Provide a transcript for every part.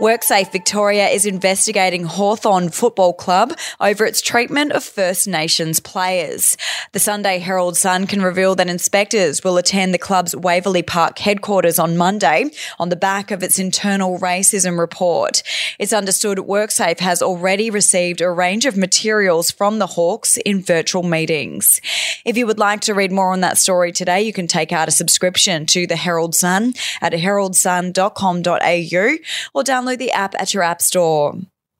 WorkSafe Victoria is investigating Hawthorn Football Club over its treatment of First Nations players. The Sunday Herald Sun can reveal that inspectors will attend the club's Waverley Park headquarters on Monday on the back of its internal racism report. It's understood WorkSafe has already received a range of materials from the Hawks in virtual meetings. If you would like to read more on that story today, you can take out a subscription to the Herald Sun at heraldsun.com.au or download the app at your app store.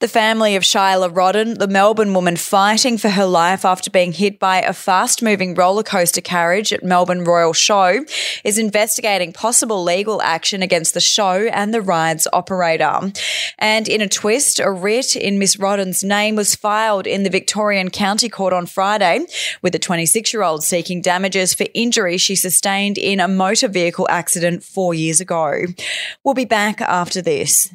The family of Shylah Rodden, the Melbourne woman fighting for her life after being hit by a fast moving roller coaster carriage at Melbourne Royal Show, is investigating possible legal action against the show and the ride's operator. And in a twist, a writ in Miss Rodden's name was filed in the Victorian County Court on Friday, with the 26 year old seeking damages for injury she sustained in a motor vehicle accident four years ago. We'll be back after this.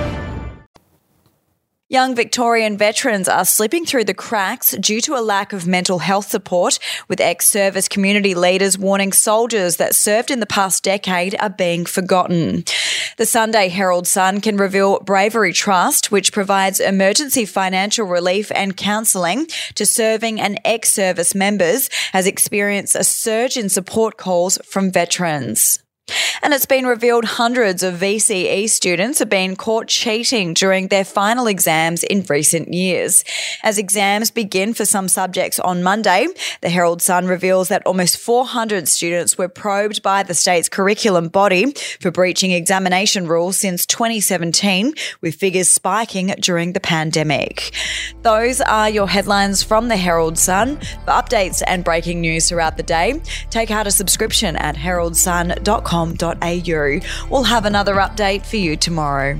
Young Victorian veterans are slipping through the cracks due to a lack of mental health support, with ex service community leaders warning soldiers that served in the past decade are being forgotten. The Sunday Herald Sun can reveal Bravery Trust, which provides emergency financial relief and counselling to serving and ex service members, has experienced a surge in support calls from veterans. And it's been revealed hundreds of VCE students have been caught cheating during their final exams in recent years. As exams begin for some subjects on Monday, the Herald Sun reveals that almost 400 students were probed by the state's curriculum body for breaching examination rules since 2017, with figures spiking during the pandemic. Those are your headlines from the Herald Sun. For updates and breaking news throughout the day, take out a subscription at We'll have another update for you tomorrow.